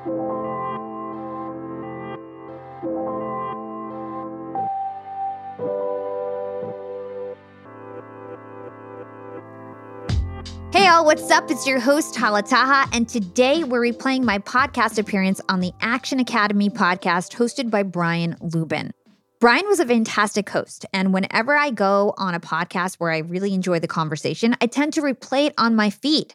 Hey all, what's up? It's your host Hala Taha, and today we're replaying my podcast appearance on the Action Academy podcast hosted by Brian Luebben. Brian was a fantastic host, and whenever I go on a podcast where I really enjoy the conversation, I tend to replay it on my feed.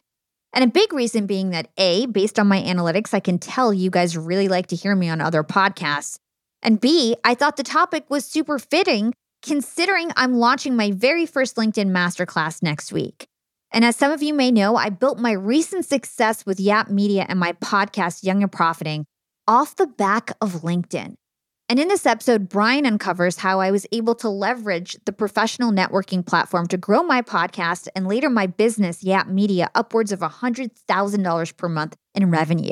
And a big reason being that A, based on my analytics, I can tell you guys really like to hear me on other podcasts. And B, I thought the topic was super fitting considering I'm launching my very first LinkedIn masterclass next week. And as some of you may know, I built my recent success with Yap Media and my podcast, Young and Profiting, off the back of LinkedIn. And in this episode, Brian uncovers how I was able to leverage the professional networking platform to grow my podcast and later my business, Yap Media, upwards of $100,000 per month in revenue.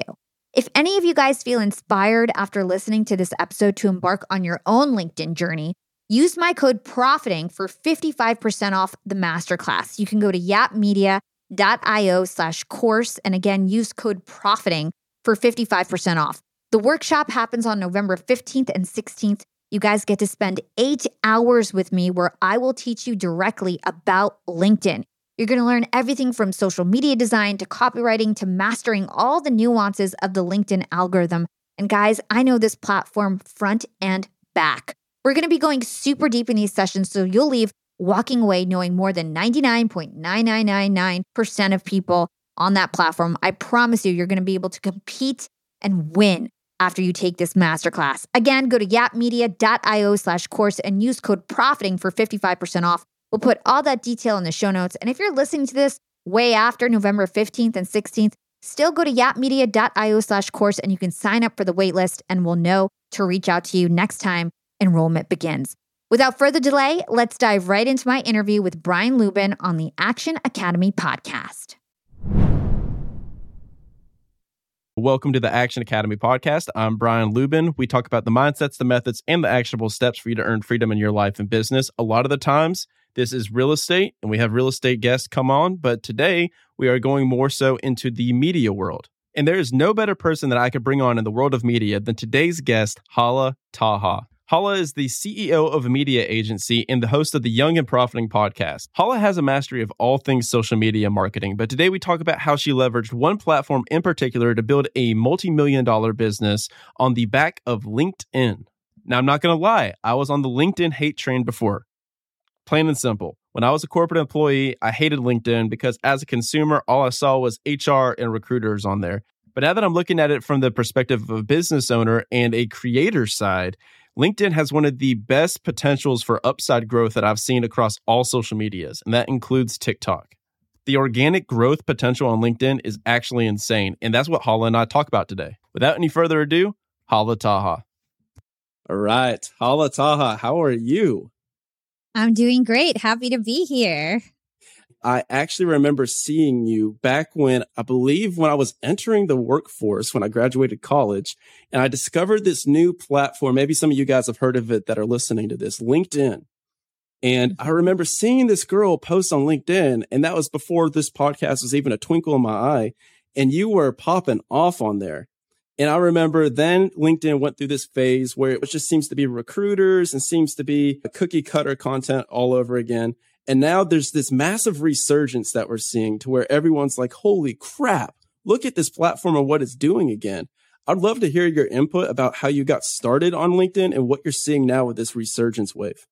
If any of you guys feel inspired after listening to this episode to embark on your own LinkedIn journey, Use my code profiting for 55% off the masterclass. You can go to yapmedia.io slash course. And again, use code profiting for 55% off. The workshop happens on November 15th and 16th. You guys get to spend eight hours with me where I will teach you directly about LinkedIn. You're going to learn everything from social media design to copywriting to mastering all the nuances of the LinkedIn algorithm. And guys, I know this platform front and back. We're going to be going super deep in these sessions, so you'll leave walking away knowing more than 99.9999% of people on that platform. I promise you, you're going to be able to compete and win after you take this masterclass. Again, go to yapmedia.io slash course and use code profiting for 55% off. We'll put all that detail in the show notes. And if you're listening to this way after November 15th and 16th, still go to yapmedia.io slash course and you can sign up for the waitlist and we'll know to reach out to you next time enrollment begins. Without further delay, let's dive right into my interview with Brian Luebben on the Action Academy podcast. Welcome to the Action Academy podcast. I'm Brian Luebben. We talk about the mindsets, the methods, and the actionable steps for you to earn freedom in your life and business. A lot of the times, this is real estate, and we have real estate guests come on, but today we are going more so into the media world. And there is no better person that I could bring on in the world of media than today's guest, Hala Taha. Hala is the CEO of a media agency and the host of the Young and Profiting podcast. Hala has a mastery of all things social media marketing, but today we talk about how she leveraged one platform in particular to build a multi million dollar business on the back of LinkedIn. Now, I'm not going to lie, I was on the LinkedIn hate train before. Plain and simple. When I was a corporate employee, I hated LinkedIn because as a consumer, all I saw was HR and recruiters on there. But now that I'm looking at it from the perspective of a business owner and a creator side, LinkedIn has one of the best potentials for upside growth that I've seen across all social medias, and that includes TikTok. The organic growth potential on LinkedIn is actually insane, and that's what Hala and I talk about today. Without any further ado, Hala Taha. All right, Hala Taha, how are you? I'm doing great. Happy to be here. I actually remember seeing you back when I believe when I was entering the workforce when I graduated college and I discovered this new platform. Maybe some of you guys have heard of it that are listening to this LinkedIn. And I mm-hmm. remember seeing this girl post on LinkedIn and that was before this podcast was even a twinkle in my eye. And you were popping off on there. And I remember then LinkedIn went through this phase where it just seems to be recruiters and seems to be cookie cutter content all over again. And now there's this massive resurgence that we're seeing to where everyone's like, holy crap, look at this platform and what it's doing again. I'd love to hear your input about how you got started on LinkedIn and what you're seeing now with this resurgence wave.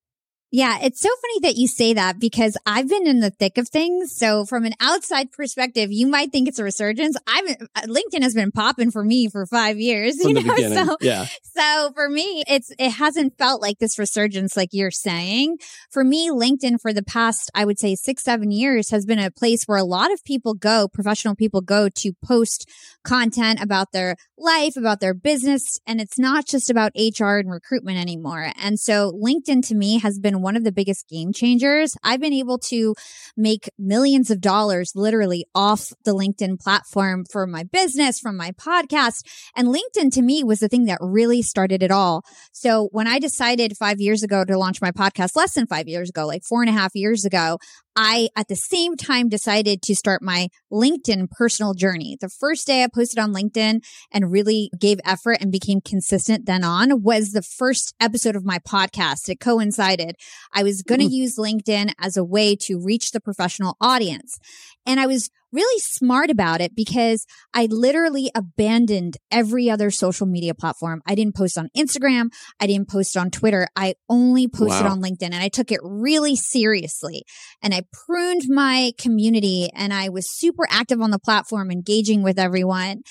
Yeah, it's so funny that you say that because I've been in the thick of things. So from an outside perspective, you might think it's a resurgence. I've uh, LinkedIn has been popping for me for five years, from you know. So yeah. So for me, it's it hasn't felt like this resurgence, like you're saying. For me, LinkedIn for the past, I would say six, seven years has been a place where a lot of people go, professional people go to post content about their life, about their business, and it's not just about HR and recruitment anymore. And so LinkedIn to me has been one of the biggest game changers. I've been able to make millions of dollars literally off the LinkedIn platform for my business, from my podcast. And LinkedIn to me was the thing that really started it all. So when I decided five years ago to launch my podcast, less than five years ago, like four and a half years ago, I, at the same time, decided to start my LinkedIn personal journey. The first day I posted on LinkedIn and really gave effort and became consistent then on was the first episode of my podcast. It coincided. I was going to mm-hmm. use LinkedIn as a way to reach the professional audience. And I was really smart about it because I literally abandoned every other social media platform. I didn't post on Instagram. I didn't post on Twitter. I only posted wow. on LinkedIn and I took it really seriously and I pruned my community and I was super active on the platform, engaging with everyone.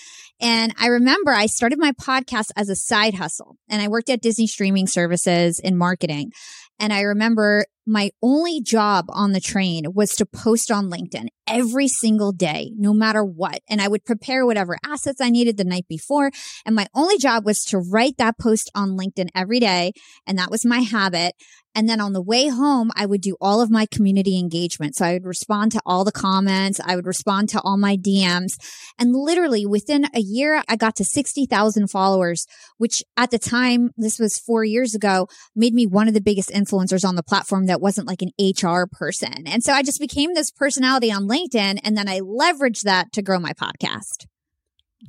And I remember I started my podcast as a side hustle and I worked at Disney streaming services in marketing. And I remember my only job on the train was to post on LinkedIn every single day, no matter what. And I would prepare whatever assets I needed the night before. And my only job was to write that post on LinkedIn every day. And that was my habit. And then on the way home, I would do all of my community engagement. So I would respond to all the comments. I would respond to all my DMs. And literally within a year, I got to 60,000 followers, which at the time, this was four years ago, made me one of the biggest influencers on the platform that wasn't like an HR person. And so I just became this personality on LinkedIn. And then I leveraged that to grow my podcast.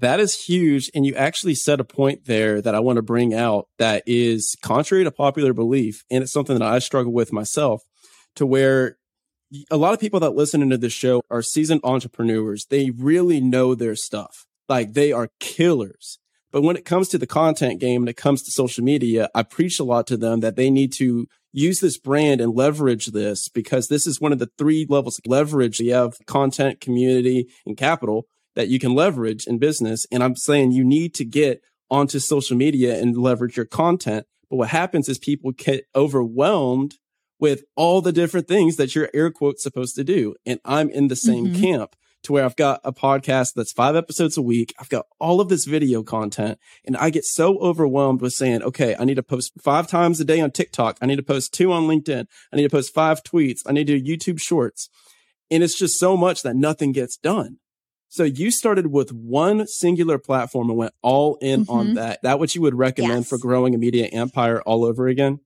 That is huge. And you actually said a point there that I want to bring out that is contrary to popular belief. And it's something that I struggle with myself to where a lot of people that listen into this show are seasoned entrepreneurs. They really know their stuff. Like they are killers. But when it comes to the content game and it comes to social media, I preach a lot to them that they need to use this brand and leverage this because this is one of the three levels of leverage. You have content, community, and capital that you can leverage in business. And I'm saying you need to get onto social media and leverage your content. But what happens is people get overwhelmed with all the different things that your air quotes supposed to do. And I'm in the same mm-hmm. camp to where I've got a podcast that's five episodes a week. I've got all of this video content and I get so overwhelmed with saying, okay, I need to post five times a day on TikTok. I need to post two on LinkedIn. I need to post five tweets. I need to do YouTube shorts. And it's just so much that nothing gets done. So you started with one singular platform and went all in mm-hmm. on that. That what you would recommend yes. for growing a media empire all over again?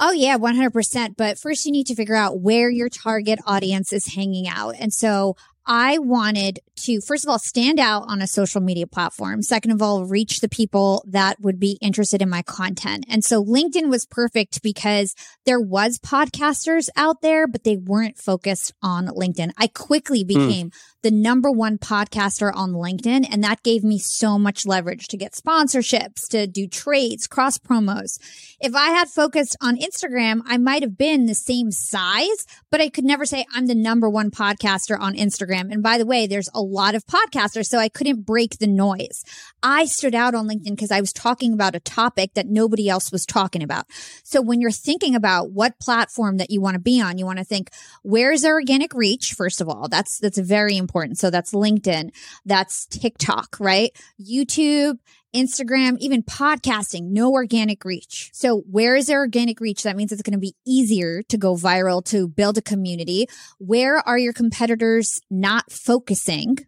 Oh yeah, 100%. But first you need to figure out where your target audience is hanging out. And so I wanted to, first of all, stand out on a social media platform. Second of all, reach the people that would be interested in my content. And so LinkedIn was perfect because there was podcasters out there, but they weren't focused on LinkedIn. I quickly hmm. became mm. the number one podcaster on LinkedIn. And that gave me so much leverage to get sponsorships, to do trades, cross promos. If I had focused on Instagram, I might have been the same size, but I could never say I'm the number one podcaster on Instagram. And by the way, there's a lot of podcasters, so I couldn't break the noise. I stood out on LinkedIn because I was talking about a topic that nobody else was talking about. So when you're thinking about what platform that you want to be on, you want to think, where's their organic reach? First of all, that's, that's very important. So that's LinkedIn. That's TikTok, right? YouTube Instagram, even podcasting, no organic reach. So where is there organic reach? That means it's going to be easier to go viral, to build a community. Where are your competitors not focusing?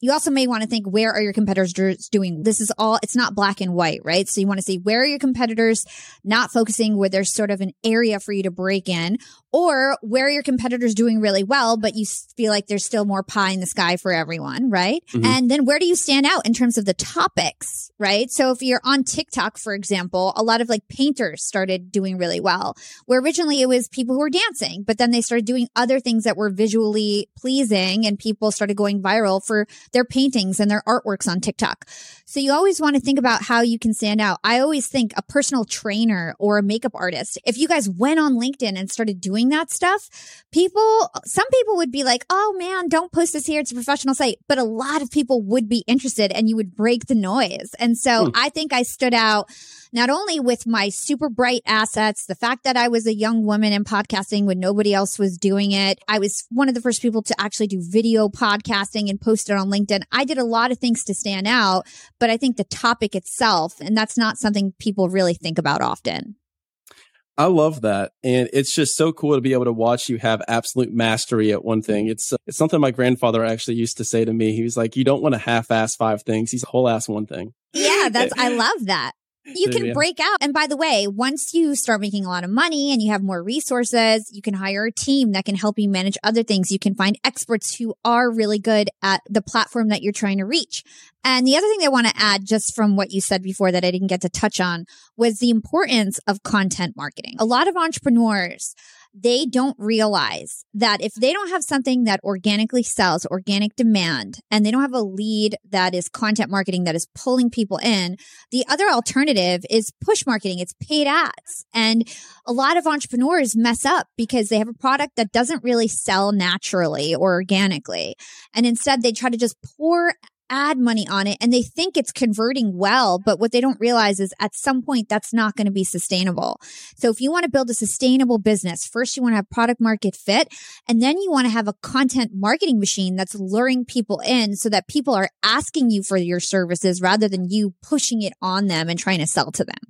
You also may want to think where are your competitors doing? This is all it's not black and white right? So you want to see where are your competitors not focusing where there's sort of an area for you to break in? Or where are your competitors doing really well but you feel like there's still more pie in the sky for everyone right? Mm-hmm. and then where do you stand out in terms of the topics right? So if you're on tiktok for example a lot of like painters started doing really well where originally it was people who were dancing but then they started doing other things that were visually pleasing and people started going viral for their paintings and their artworks on TikTok. So you always want to think about how you can stand out. I always think a personal trainer or a makeup artist, if you guys went on LinkedIn and started doing that stuff, people, some people would be like, oh man, don't post this here. It's a professional site. But a lot of people would be interested and you would break the noise. And so hmm. I think I stood out not only with my super bright assets, the fact that I was a young woman in podcasting when nobody else was doing it. I was one of the first people to actually do video podcasting and post it on LinkedIn. I did a lot of things to stand out, but I think the topic itself, and that's not something people really think about often. I love that. And it's just so cool to be able to watch you have absolute mastery at one thing. It's, uh, it's something my grandfather actually used to say to me. He was like, you don't want to half ass five things. He's a whole ass one thing. Yeah, that's, I love that. You can break out. And by the way, once you start making a lot of money and you have more resources, you can hire a team that can help you manage other things. You can find experts who are really good at the platform that you're trying to reach. And the other thing I want to add, just from what you said before that I didn't get to touch on, was the importance of content marketing. A lot of entrepreneurs they don't realize that if they don't have something that organically sells, organic demand, and they don't have a lead that is content marketing that is pulling people in, the other alternative is push marketing. It's paid ads. And a lot of entrepreneurs mess up because they have a product that doesn't really sell naturally or organically. And instead they try to just pour add money on it and they think it's converting well, but what they don't realize is at some point that's not going to be sustainable. So if you want to build a sustainable business, first you want to have product market fit and then you want to have a content marketing machine that's luring people in so that people are asking you for your services rather than you pushing it on them and trying to sell to them.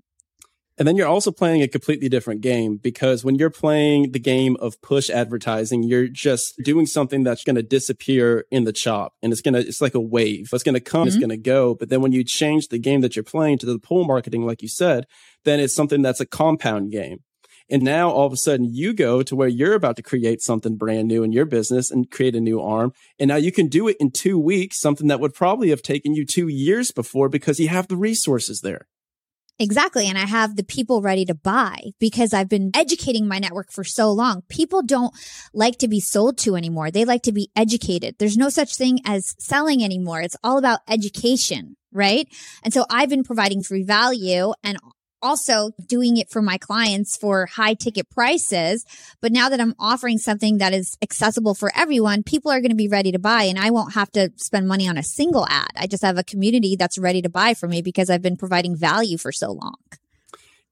And then you're also playing a completely different game because when you're playing the game of push advertising, you're just doing something that's going to disappear in the chop and it's going to, it's like a wave. It's going to come, mm-hmm. it's going to go. But then when you change the game that you're playing to the pull marketing, like you said, then it's something that's a compound game. And now all of a sudden you go to where you're about to create something brand new in your business and create a new arm. And now you can do it in two weeks, something that would probably have taken you two years before because you have the resources there. Exactly. And I have the people ready to buy because I've been educating my network for so long. People don't like to be sold to anymore. They like to be educated. There's no such thing as selling anymore. It's all about education, right? And so I've been providing free value and also doing it for my clients for high ticket prices. But now that I'm offering something that is accessible for everyone, people are going to be ready to buy and I won't have to spend money on a single ad. I just have a community that's ready to buy for me because I've been providing value for so long.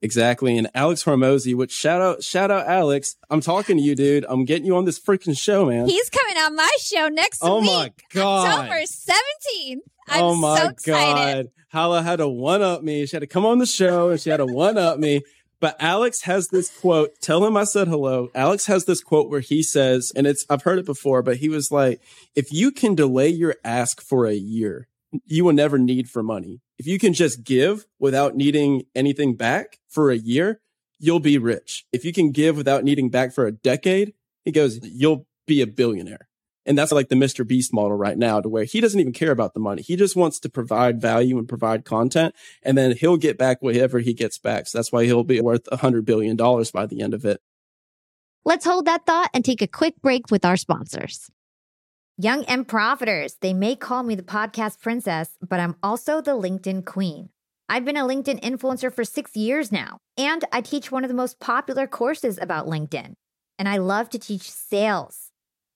Exactly. And Alex Hormozi, which shout out, shout out Alex. I'm talking to you, dude. I'm getting you on this freaking show, man. He's coming on my show next oh week. Oh my God. October 17th. I'm oh my so God. Hala had to one up me. She had to come on the show and she had to one up me. But Alex has this quote. Tell him I said hello. Alex has this quote where he says, and it's, I've heard it before, but he was like, if you can delay your ask for a year, you will never need for money. If you can just give without needing anything back for a year, you'll be rich. If you can give without needing back for a decade, he goes, you'll be a billionaire. And that's like the Mr. Beast model right now to where he doesn't even care about the money. He just wants to provide value and provide content. And then he'll get back whatever he gets back. So that's why he'll be worth a hundred billion dollars by the end of it. Let's hold that thought and take a quick break with our sponsors. Young and profiters, they may call me the podcast princess, but I'm also the LinkedIn queen. I've been a LinkedIn influencer for six years now, and I teach one of the most popular courses about LinkedIn. And I love to teach sales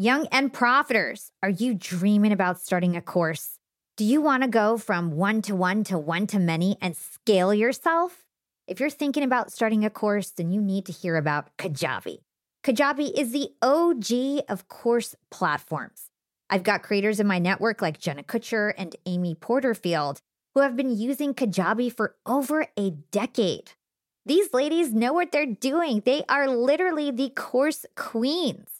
Young and profiters, are you dreaming about starting a course? Do you want to go from one to one to one to many and scale yourself? If you're thinking about starting a course, then you need to hear about Kajabi. Kajabi is the OG of course platforms. I've got creators in my network like Jenna Kutcher and Amy Porterfield who have been using Kajabi for over a decade. These ladies know what they're doing. They are literally the course queens.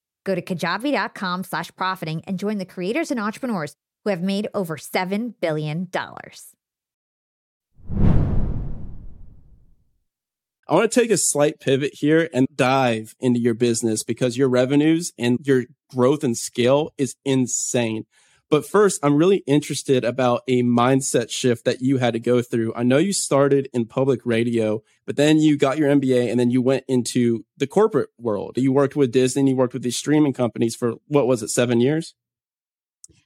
Go to kajabi.com slash profiting and join the creators and entrepreneurs who have made over $7 billion. I want to take a slight pivot here and dive into your business because your revenues and your growth and scale is insane. But first, I'm really interested about a mindset shift that you had to go through. I know you started in public radio, but then you got your MBA and then you went into the corporate world. You worked with Disney, you worked with these streaming companies for what was it, seven years?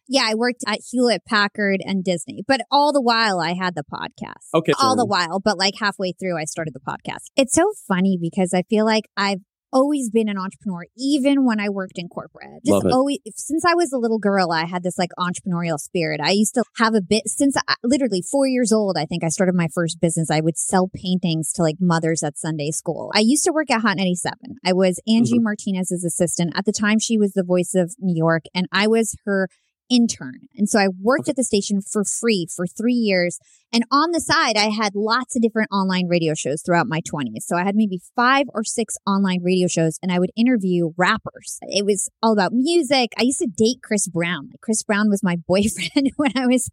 Yeah, I worked at Hewlett Packard and Disney, but all the while I had the podcast. Okay. All the while, but like halfway through, I started the podcast. It's so funny because I feel like I've always been an entrepreneur, even when I worked in corporate. Just always, since I was a little girl, I had this like entrepreneurial spirit. I used to have a bit since I, literally four years old. I think I started my first business. I would sell paintings to like mothers at Sunday school. I used to work at Hot 97. I was Angie mm-hmm. Martinez's assistant. At the time, she was the voice of New York, and I was her intern. And so I worked at the station for free for three years. And on the side, I had lots of different online radio shows throughout my 20s. So I had maybe five or six online radio shows and I would interview rappers. It was all about music. I used to date Chris Brown. Like Chris Brown was my boyfriend when I was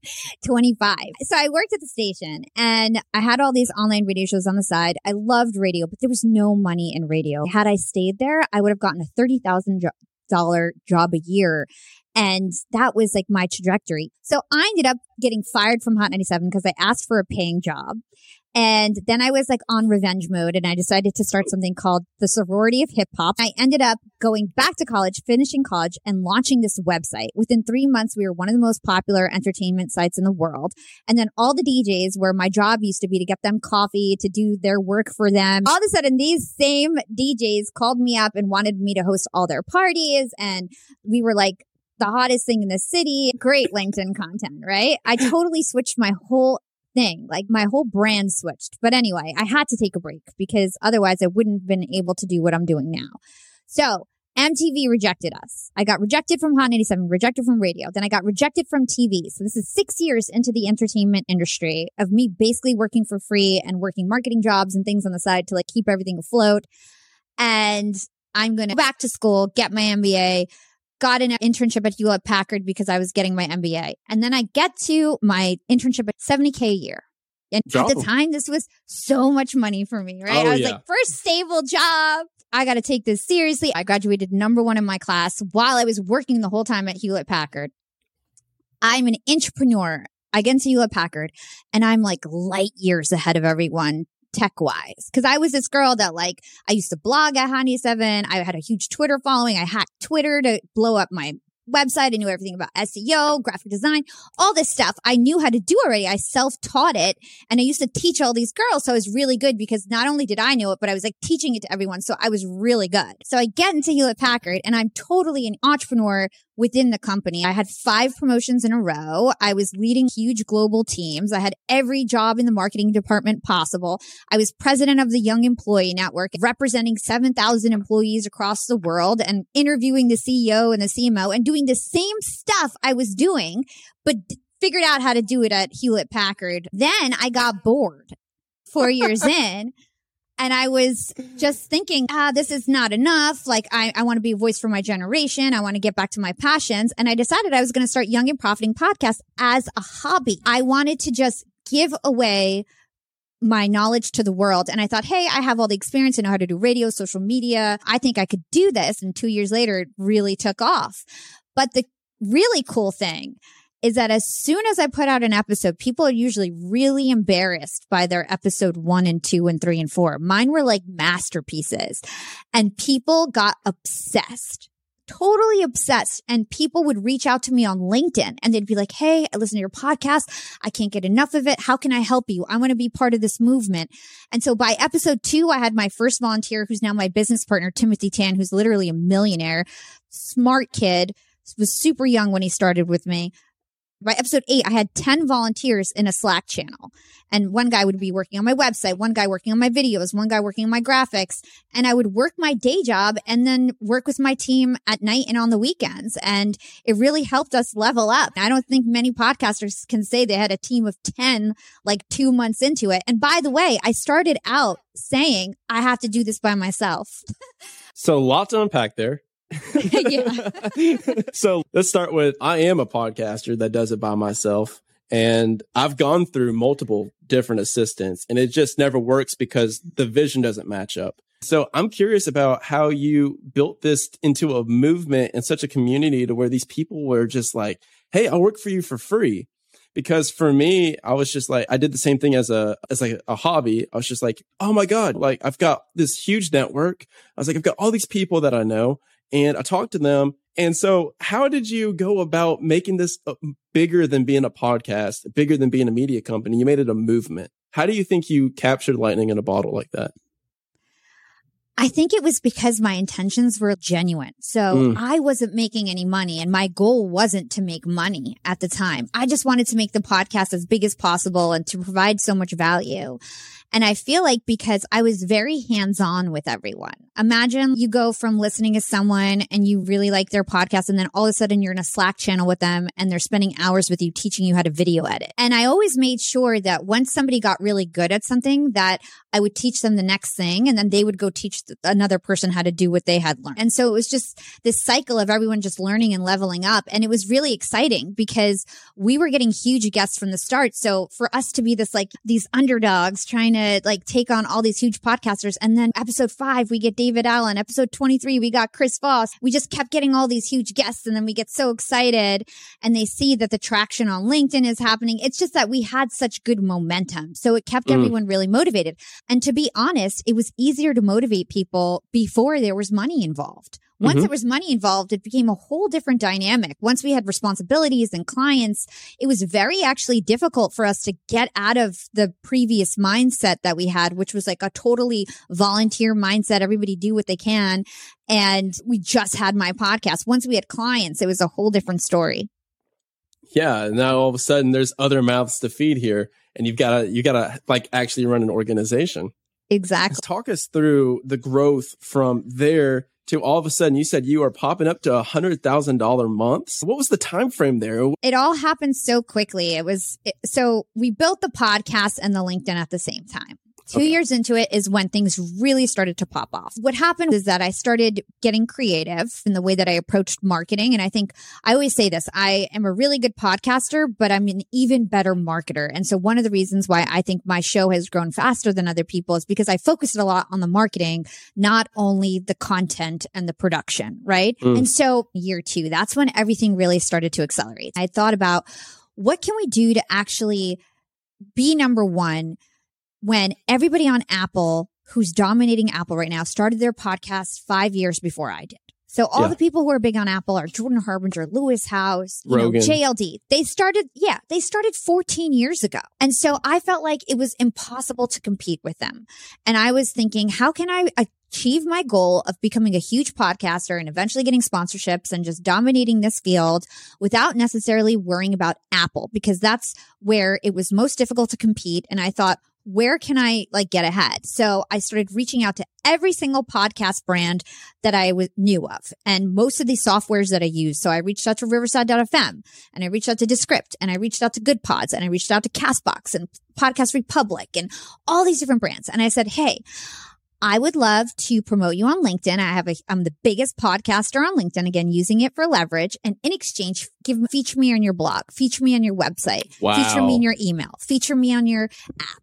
25. So I worked at the station and I had all these online radio shows on the side. I loved radio, but there was no money in radio. Had I stayed there, I would have gotten a $30,000 job a year and that was like my trajectory. So I ended up getting fired from Hot 97 because I asked for a paying job. And then I was like on revenge mode and I decided to start something called the sorority of hip hop. I ended up going back to college, finishing college and launching this website. Within three months, we were one of the most popular entertainment sites in the world. And then all the DJs where my job used to be to get them coffee, to do their work for them. All of a sudden, these same DJs called me up and wanted me to host all their parties. And we were like the hottest thing in the city. Great LinkedIn content, right? I totally switched my whole thing. Like my whole brand switched. But anyway, I had to take a break because otherwise I wouldn't have been able to do what I'm doing now. So MTV rejected us. I got rejected from Hot 97, rejected from radio. Then I got rejected from TV. So this is six years into the entertainment industry of me basically working for free and working marketing jobs and things on the side to like keep everything afloat. And I'm going to go back to school, get my MBA, got an internship at Hewlett Packard because I was getting my MBA. And then I get to my internship at 70K a year. And at the time, this was so much money for me, right? Oh, I was yeah. like, first stable job. I got to take this seriously. I graduated number one in my class while I was working the whole time at Hewlett Packard. I'm an entrepreneur. I get into Hewlett Packard and I'm like light years ahead of everyone tech wise. Cause I was this girl that like, I used to blog at Honey 7. I had a huge Twitter following. I hacked Twitter to blow up my website. I knew everything about SEO, graphic design, all this stuff. I knew how to do already. I self taught it and I used to teach all these girls. So I was really good because not only did I know it, but I was like teaching it to everyone. So I was really good. So I get into Hewlett Packard and I'm totally an entrepreneur within the company. I had five promotions in a row. I was leading huge global teams. I had every job in the marketing department possible. I was president of the Young Employee Network, representing 7,000 employees across the world and interviewing the CEO and the CMO and doing the same stuff I was doing, but figured out how to do it at Hewlett Packard. Then I got bored four years in and I was just thinking, ah, this is not enough. Like, I, I want to be a voice for my generation. I want to get back to my passions. And I decided I was going to start Young and Profiting podcast as a hobby. I wanted to just give away my knowledge to the world. And I thought, hey, I have all the experience. I know how to do radio, social media. I think I could do this. And two years later, it really took off. But the really cool thing is that as soon as I put out an episode, people are usually really embarrassed by their episode one and two and three and four. Mine were like masterpieces and people got obsessed. Totally obsessed. And people would reach out to me on LinkedIn and they'd be like, Hey, I listen to your podcast. I can't get enough of it. How can I help you? I want to be part of this movement. And so by episode two, I had my first volunteer who's now my business partner, Timothy Tan, who's literally a millionaire, smart kid, was super young when he started with me by episode eight, I had 10 volunteers in a Slack channel. And one guy would be working on my website, one guy working on my videos, one guy working on my graphics. And I would work my day job and then work with my team at night and on the weekends. And it really helped us level up. I don't think many podcasters can say they had a team of 10 like two months into it. And by the way, I started out saying I have to do this by myself. so a lot to unpack there. so let's start with I am a podcaster that does it by myself. And I've gone through multiple different assistants and it just never works because the vision doesn't match up. So I'm curious about how you built this into a movement and such a community to where these people were just like, Hey, I'll work for you for free. Because for me, I was just like, I did the same thing as a, as like a hobby. I was just like, Oh my God, like I've got this huge network. I was like, I've got all these people that I know and I talked to them. And so how did you go about making this uh, bigger than being a podcast, bigger than being a media company? You made it a movement. How do you think you captured lightning in a bottle like that? I think it was because my intentions were genuine. So mm. I wasn't making any money and my goal wasn't to make money at the time. I just wanted to make the podcast as big as possible and to provide so much value. And I feel like because I was very hands on with everyone. Imagine you go from listening to someone and you really like their podcast and then all of a sudden you're in a Slack channel with them and they're spending hours with you teaching you how to video edit. And I always made sure that once somebody got really good at something that I would teach them the next thing and then they would go teach another person how to do what they had learned. And so it was just this cycle of everyone just learning and leveling up. And it was really exciting because we were getting huge guests from the start. So for us to be this like these underdogs trying to like take on all these huge podcasters. And then episode five, we get David Allen. Episode 23, we got Chris Voss. We just kept getting all these huge guests. And then we get so excited and they see that the traction on LinkedIn is happening. It's just that we had such good momentum. So it kept mm. everyone really motivated. And to be honest, it was easier to motivate people before there was money involved. Once mm-hmm. there was money involved, it became a whole different dynamic. Once we had responsibilities and clients, it was very actually difficult for us to get out of the previous mindset that we had, which was like a totally volunteer mindset. Everybody do what they can. And we just had my podcast. Once we had clients, it was a whole different story. Yeah. Now all of a sudden there's other mouths to feed here and you've got to, you got to like actually run an organization. Exactly. Talk us through the growth from there to all of a sudden you said you are popping up to a hundred thousand dollar months. What was the time frame there? It all happened so quickly. It was it, so we built the podcast and the LinkedIn at the same time. Two okay. years into it is when things really started to pop off. What happened is that I started getting creative in the way that I approached marketing. And I think I always say this I am a really good podcaster, but I'm an even better marketer. And so one of the reasons why I think my show has grown faster than other people is because I focused a lot on the marketing, not only the content and the production, right? Mm. And so year two, that's when everything really started to accelerate. I thought about what can we do to actually be number one? When everybody on Apple who's dominating Apple right now started their podcast five years before I did. So all Yeah. the people who are big on Apple are Jordan Harbinger, Lewis Howes, you know, JLD. They started, yeah, they started 14 years ago. And so I felt like it was impossible to compete with them. And I was thinking, how can I achieve my goal of becoming a huge podcaster and eventually getting sponsorships and just dominating this field without necessarily worrying about Apple? Because that's where it was most difficult to compete. And I thought, where can I like get ahead? So I started reaching out to every single podcast brand that I w- knew of and most of these softwares that I use. So I reached out to Riverside.fm and I reached out to Descript and I reached out to Goodpods and I reached out to Castbox and Podcast Republic and all these different brands. And I said, Hey, I would love to promote you on LinkedIn. I have a, I'm the biggest podcaster on LinkedIn. Again, using it for leverage and in exchange, give feature me on your blog, feature me on your website, feature me in your email, feature me on your app.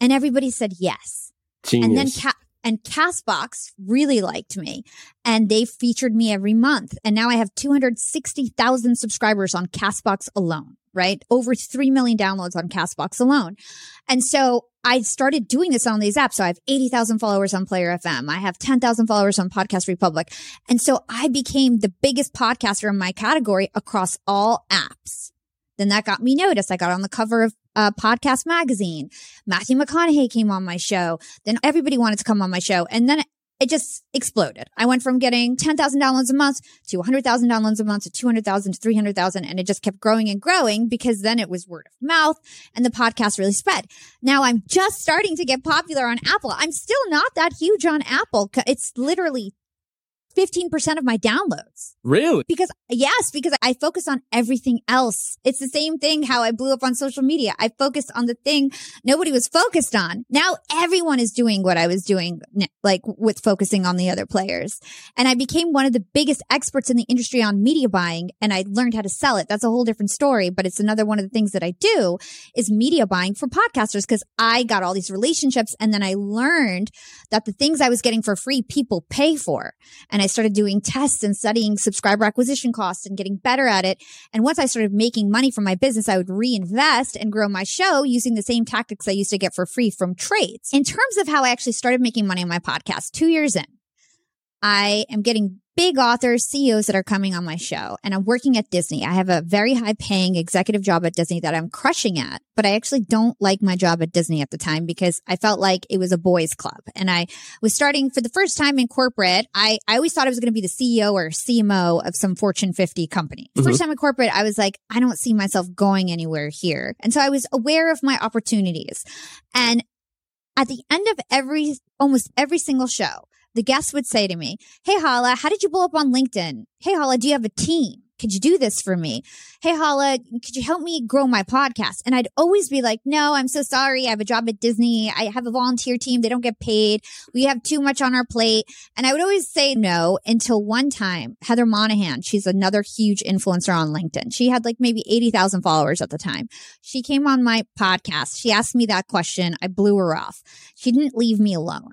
And everybody said yes. Genius. And then Ca- and Castbox really liked me and they featured me every month. And now I have 260,000 subscribers on Castbox alone, right? Over 3 million downloads on Castbox alone. And so I started doing this on these apps. So I have 80,000 followers on Player FM. I have 10,000 followers on Podcast Republic. And so I became the biggest podcaster in my category across all apps. Then that got me noticed. I got on the cover of uh, Podcast Magazine. Matthew McConaughey came on my show. Then everybody wanted to come on my show. And then it just exploded. I went from getting 10,000 downloads a month to 100,000 downloads a month to 200,000 to 300,000. And it just kept growing and growing because then it was word of mouth and the podcast really spread. Now I'm just starting to get popular on Apple. I'm still not that huge on Apple. It's literally 15% of my downloads really? because yes, because I focus on everything else. It's the same thing how I blew up on social media. I focused on the thing nobody was focused on. Now everyone is doing what I was doing, like with focusing on the other players. And I became one of the biggest experts in the industry on media buying and I learned how to sell it. That's a whole different story, but it's another one of the things that I do is media buying for podcasters because I got all these relationships and then I learned that the things I was getting for free, people pay for. And I started doing tests and studying subscriber acquisition costs and getting better at it. And once I started making money from my business, I would reinvest and grow my show using the same tactics I used to get for free from trades. In terms of how I actually started making money on my podcast, two years in, I am getting big authors, CEOs that are coming on my show and I'm working at Disney. I have a very high paying executive job at Disney that I'm crushing at, but I actually don't like my job at Disney at the time because I felt like it was a boys club and I was starting for the first time in corporate. I, I always thought I was going to be the CEO or CMO of some Fortune 50 company. The First time in corporate, I was like, I don't see myself going anywhere here. And so I was aware of my opportunities. And at the end of every, almost every single show, the guests would say to me, Hey, Hala, how did you blow up on LinkedIn? Hey, Hala, do you have a team? Could you do this for me? Hey, Hala, could you help me grow my podcast? And I'd always be like, no, I'm so sorry. I have a job at Disney. I have a volunteer team. They don't get paid. We have too much on our plate. And I would always say no until one time, Heather Monahan, she's another huge influencer on LinkedIn. She had like maybe 80,000 followers at the time. She came on my podcast. She asked me that question. I blew her off. She didn't leave me alone.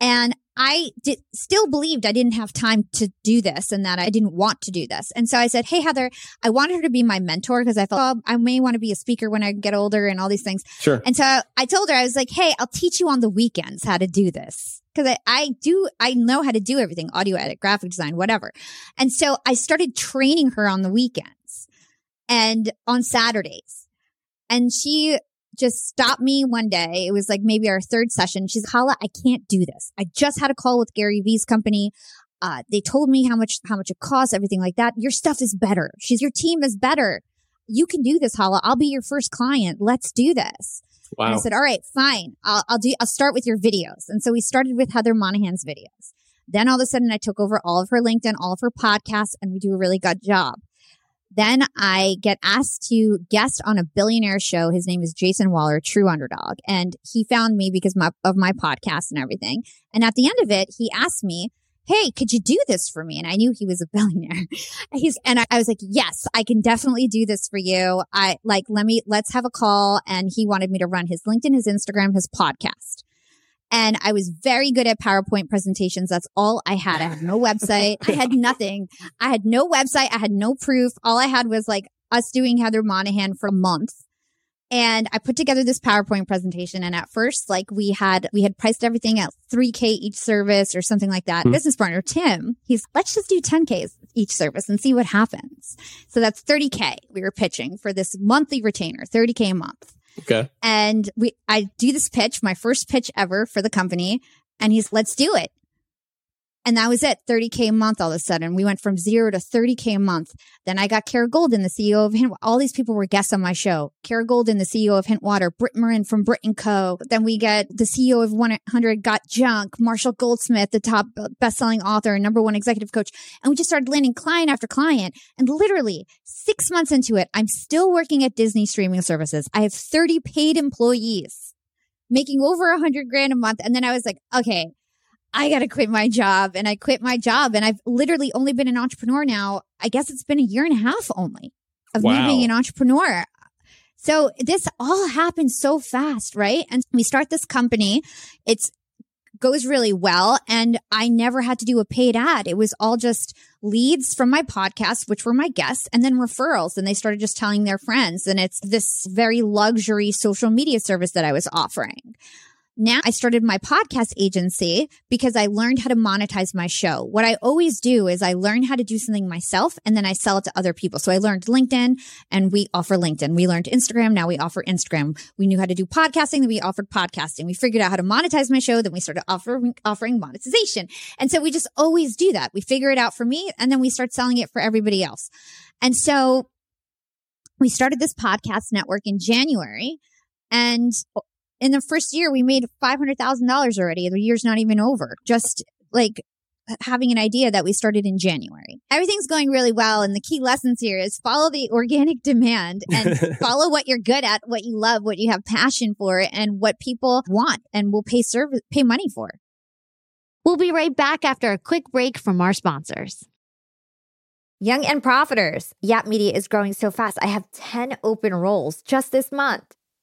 And I did, still believed I didn't have time to do this and that I didn't want to do this. And so I said, Hey, Heather, I wanted her to be my mentor because I thought oh, I may want to be a speaker when I get older and all these things. Sure. And so I told her, I was like, Hey, I'll teach you on the weekends how to do this. Cause I, I do, I know how to do everything, audio edit, graphic design, whatever. And so I started training her on the weekends and on Saturdays. And she just stopped me one day. It was like maybe our third session. She's, Hala, I can't do this. I just had a call with Gary Vee's company. Uh, they told me how much, how much it costs, everything like that. Your stuff is better. She's, your team is better. You can do this, Hala. I'll be your first client. Let's do this. And I said, all right, fine. I'll, I'll do, I'll start with your videos. And so we started with Heather Monahan's videos. Then all of a sudden I took over all of her LinkedIn, all of her podcasts, and we do a really good job. Then I get asked to guest on a billionaire show. His name is Jason Waller, True Underdog. And he found me because my, of my podcast and everything. And at the end of it, he asked me, Hey, could you do this for me? And I knew he was a billionaire. He's, and I, I was like, yes, I can definitely do this for you. I like, let me, let's have a call. And he wanted me to run his LinkedIn, his Instagram, his podcast. And I was very good at PowerPoint presentations. That's all I had. I had no website. I had nothing. I had no website. I had no proof. All I had was like us doing Heather Monahan for a month. And I put together this PowerPoint presentation. And at first, like we had, we had priced everything at 3K each service or something like that. Mm-hmm. Business partner, Tim, he's, let's just do 10Ks each service and see what happens. So that's 30K we were pitching for this monthly retainer, 30K a month. Okay. And we, I do this pitch, my first pitch ever for the company. And he's, let's do it. And that was it, 30K a month all of a sudden. We went from zero to 30K a month. Then I got Kara Goldin, the CEO of Hint. All these people were guests on my show. Kara Goldin, the CEO of Hint Water, Brit Morin from Brit & Co. Then we get the CEO of 100 Got Junk, Marshall Goldsmith, the top uh, best-selling author and number one executive coach. And we just started landing client after client. And literally six months into it, I'm still working at Disney streaming services. I have 30 paid employees making over a hundred grand a month. And then I was like, okay, I got to quit my job. And I quit my job. And I've literally only been an entrepreneur now. I guess it's been a year and a half only of wow. me being an entrepreneur. So this all happened so fast, right? And we start this company. It's goes really well. And I never had to do a paid ad. It was all just leads from my podcast, which were my guests, and then referrals. And they started just telling their friends. And it's this very luxury social media service that I was offering. Now I started my podcast agency because I learned how to monetize my show. What I always do is I learn how to do something myself and then I sell it to other people. So I learned LinkedIn and we offer LinkedIn. We learned Instagram. Now we offer Instagram. We knew how to do podcasting. Then we offered podcasting. We figured out how to monetize my show. Then we started offering, offering monetization. And so we just always do that. We figure it out for me and then we start selling it for everybody else. And so we started this podcast network in January and in the first year, we made $500,000 already. The year's not even over. Just like having an idea that we started in January. Everything's going really well. And the key lessons here is follow the organic demand and follow what you're good at, what you love, what you have passion for, and what people want and will pay service, pay money for. We'll be right back after a quick break from our sponsors. Young and Profiters. Yap Media is growing so fast. I have 10 open roles just this month.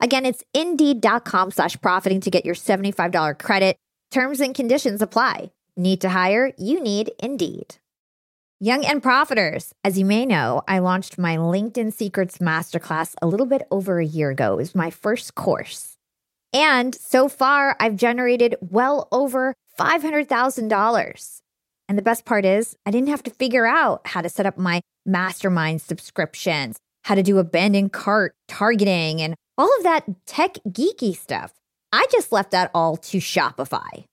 Again, it's indeed.com slash profiting to get your $75 credit. Terms and conditions apply. Need to hire? You need Indeed. Young and Profiters. As you may know, I launched my LinkedIn Secrets Masterclass a little bit over a year ago. It was my first course. And so far, I've generated well over $500,000. And the best part is, I didn't have to figure out how to set up my mastermind subscriptions, how to do abandoned cart targeting, and all of that tech geeky stuff. I just left that all to Shopify.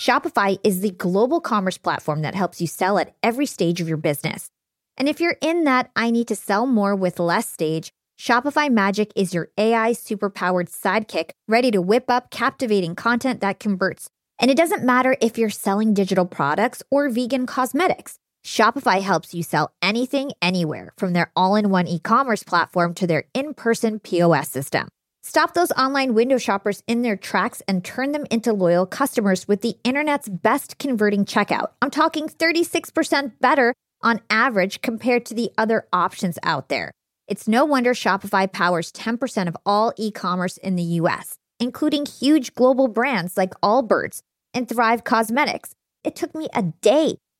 Shopify is the global commerce platform that helps you sell at every stage of your business. And if you're in that I need to sell more with less stage, Shopify Magic is your AI superpowered sidekick ready to whip up captivating content that converts. And it doesn't matter if you're selling digital products or vegan cosmetics. Shopify helps you sell anything, anywhere, from their all in one e commerce platform to their in person POS system. Stop those online window shoppers in their tracks and turn them into loyal customers with the internet's best converting checkout. I'm talking 36% better on average compared to the other options out there. It's no wonder Shopify powers 10% of all e commerce in the US, including huge global brands like Allbirds and Thrive Causemetics. It took me a day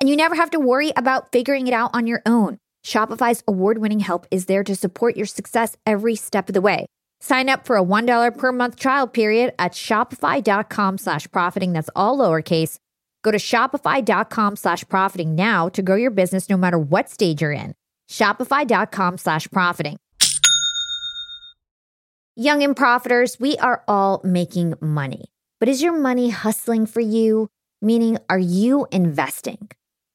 and you never have to worry about figuring it out on your own. Shopify's award winning help is there to support your success every step of the way. Sign up for a $1 per month trial period at shopify.com slash profiting. That's all lowercase. Go to shopify.com slash profiting now to grow your business no matter what stage you're in. Shopify.com slash profiting. Young and profiters, we are all making money. But is your money hustling for you? Meaning, are you investing?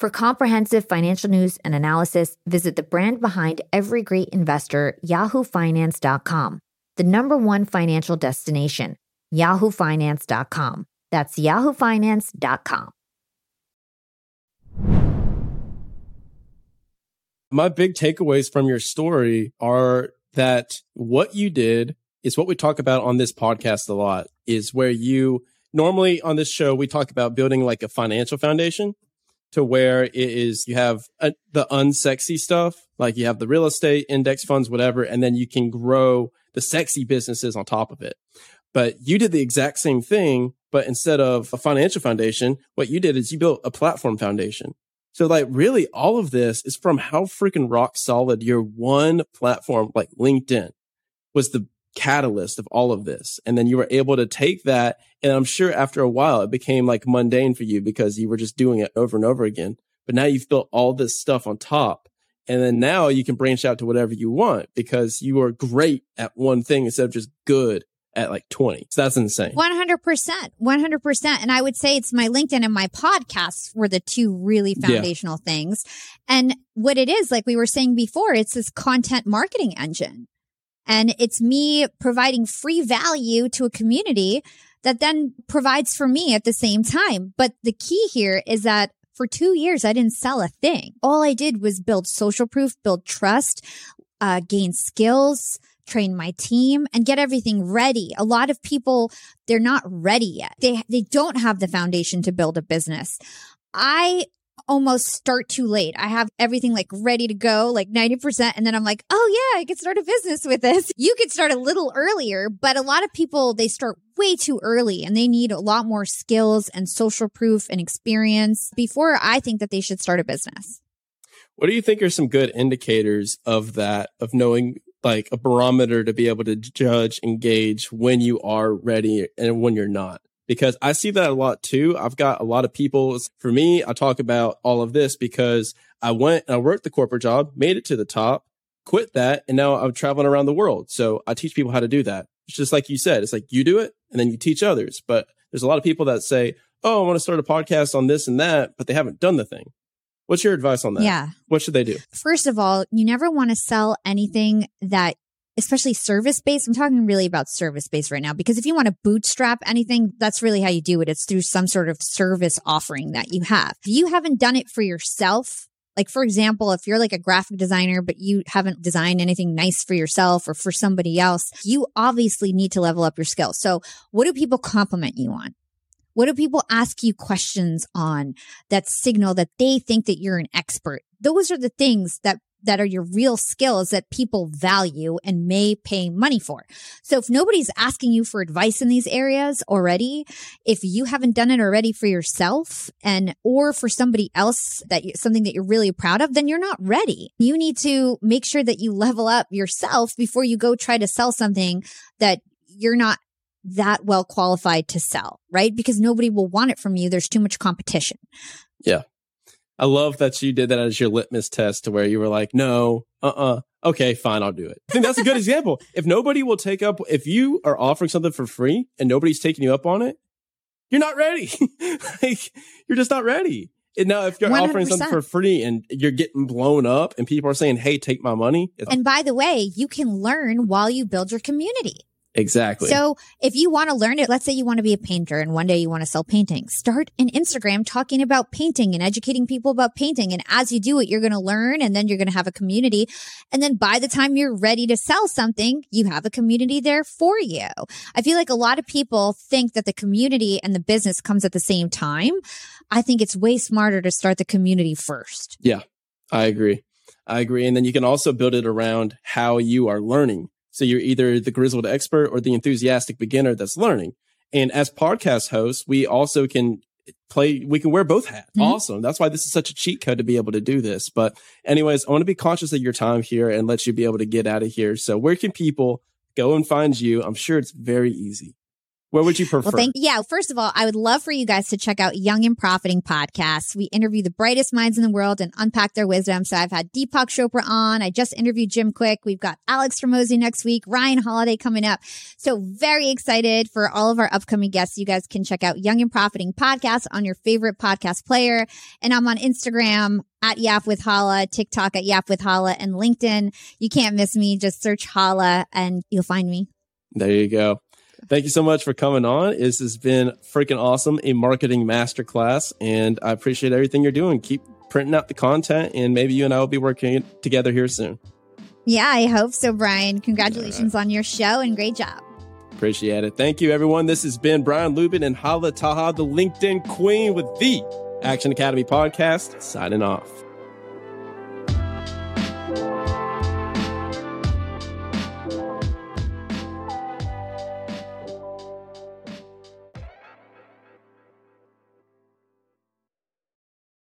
For comprehensive financial news and analysis, visit the brand behind every great investor, yahoofinance.com, the number one financial destination, yahoofinance.com. That's yahoofinance.com. My big takeaways from your story are that what you did is what we talk about on this podcast a lot is where you normally on this show we talk about building like a financial foundation to where it is you have a, the unsexy stuff like you have the real estate index funds whatever and then you can grow the sexy businesses on top of it. But you did the exact same thing but instead of a financial foundation what you did is you built a platform foundation. So like really all of this is from how freaking rock solid your one platform like linkedin was the catalyst of all of this. And then you were able to take that. And I'm sure after a while, it became like mundane for you because you were just doing it over and over again. But now you've built all this stuff on top. And then now you can branch out to whatever you want because you are great at one thing instead of just good at like 20. So that's insane. 100%. 100%. And I would say it's my LinkedIn and my podcasts were the two really foundational yeah. things. And what it is, like we were saying before, it's this content marketing engine. And it's me providing free value to a community that then provides for me at the same time. But the key here is that for two years, I didn't sell a thing. All I did was build social proof, build trust, uh, gain skills, train my team and get everything ready. A lot of people, they're not ready yet. They, they don't have the foundation to build a business. I almost start too late. I have everything like ready to go, like 90%. And then I'm like, oh yeah, I could start a business with this. You could start a little earlier, but a lot of people, they start way too early and they need a lot more skills and social proof and experience before I think that they should start a business. What do you think are some good indicators of that, of knowing like a barometer to be able to judge, engage when you are ready and when you're not? Because I see that a lot too. I've got a lot of people. For me, I talk about all of this because I went and I worked the corporate job, made it to the top, quit that, and now I'm traveling around the world. So I teach people how to do that. It's just like you said, it's like you do it and then you teach others. But there's a lot of people that say, Oh, I want to start a podcast on this and that, but they haven't done the thing. What's your advice on that? Yeah. What should they do? First of all, you never want to sell anything that especially service based. I'm talking really about service based right now because if you want to bootstrap anything, that's really how you do it. It's through some sort of service offering that you have. If you haven't done it for yourself, like, for example, if you're like a graphic designer, but you haven't designed anything nice for yourself or for somebody else, you obviously need to level up your skills. So what do people compliment you on? What do people ask you questions on that signal that they think that you're an expert? Those are the things that that are your real skills that people value and may pay money for. So if nobody's asking you for advice in these areas already, if you haven't done it already for yourself and or for somebody else that you, something that you're really proud of, then you're not ready. You need to make sure that you level up yourself before you go try to sell something that you're not that well qualified to sell, right? Because nobody will want it from you. There's too much competition. Yeah. I love that you did that as your litmus test to where you were like, no, uh uh-uh. uh okay, fine, I'll do it. I think that's a good example. If nobody will take up, if you are offering something for free and nobody's taking you up on it, you're not ready. like, you're just not ready. And now, if you're 100%. offering something for free and you're getting blown up and people are saying, hey, take my money. And by the way, you can learn while you build your community. Exactly. So if you want to learn it, let's say you want to be a painter and one day you want to sell paintings, start an Instagram talking about painting and educating people about painting. And as you do it, you're going to learn and then you're going to have a community. And then by the time you're ready to sell something, you have a community there for you. I feel like a lot of people think that the community and the business comes at the same time. I think it's way smarter to start the community first. Yeah, I agree. I agree. And then you can also build it around how you are learning so you're either the grizzled expert or the enthusiastic beginner that's learning. And as podcast hosts, we also can play, we can wear both hats. Mm-hmm. Awesome. That's why this is such a cheat code to be able to do this. But anyways, I want to be conscious of your time here and let you be able to get out of here. So where can people go and find you? I'm sure it's very easy. What would you prefer? Well, thank, yeah. First of all, I would love for you guys to check out Young and Profiting podcast. We interview the brightest minds in the world and unpack their wisdom. So I've had Deepak Chopra on. I just interviewed Jim Kwik. We've got Alex Hormozi next week, Ryan Holiday coming up. So very excited for all of our upcoming guests. You guys can check out Young and Profiting podcast on your favorite podcast player. And I'm on Instagram at Yap with Hala, TikTok at Yap with Hala, and LinkedIn. You can't miss me. Just search Hala and you'll find me. There you go. Thank you so much for coming on. This has been freaking awesome, a marketing masterclass, and I appreciate everything you're doing. Keep printing out the content, and maybe you and I will be working together here soon. Yeah, I hope so, Brian. Congratulations right. on your show and great job. Appreciate it. Thank you, everyone. This has been Brian Luebben and Hala Taha, the LinkedIn queen with the Action Academy podcast, signing off.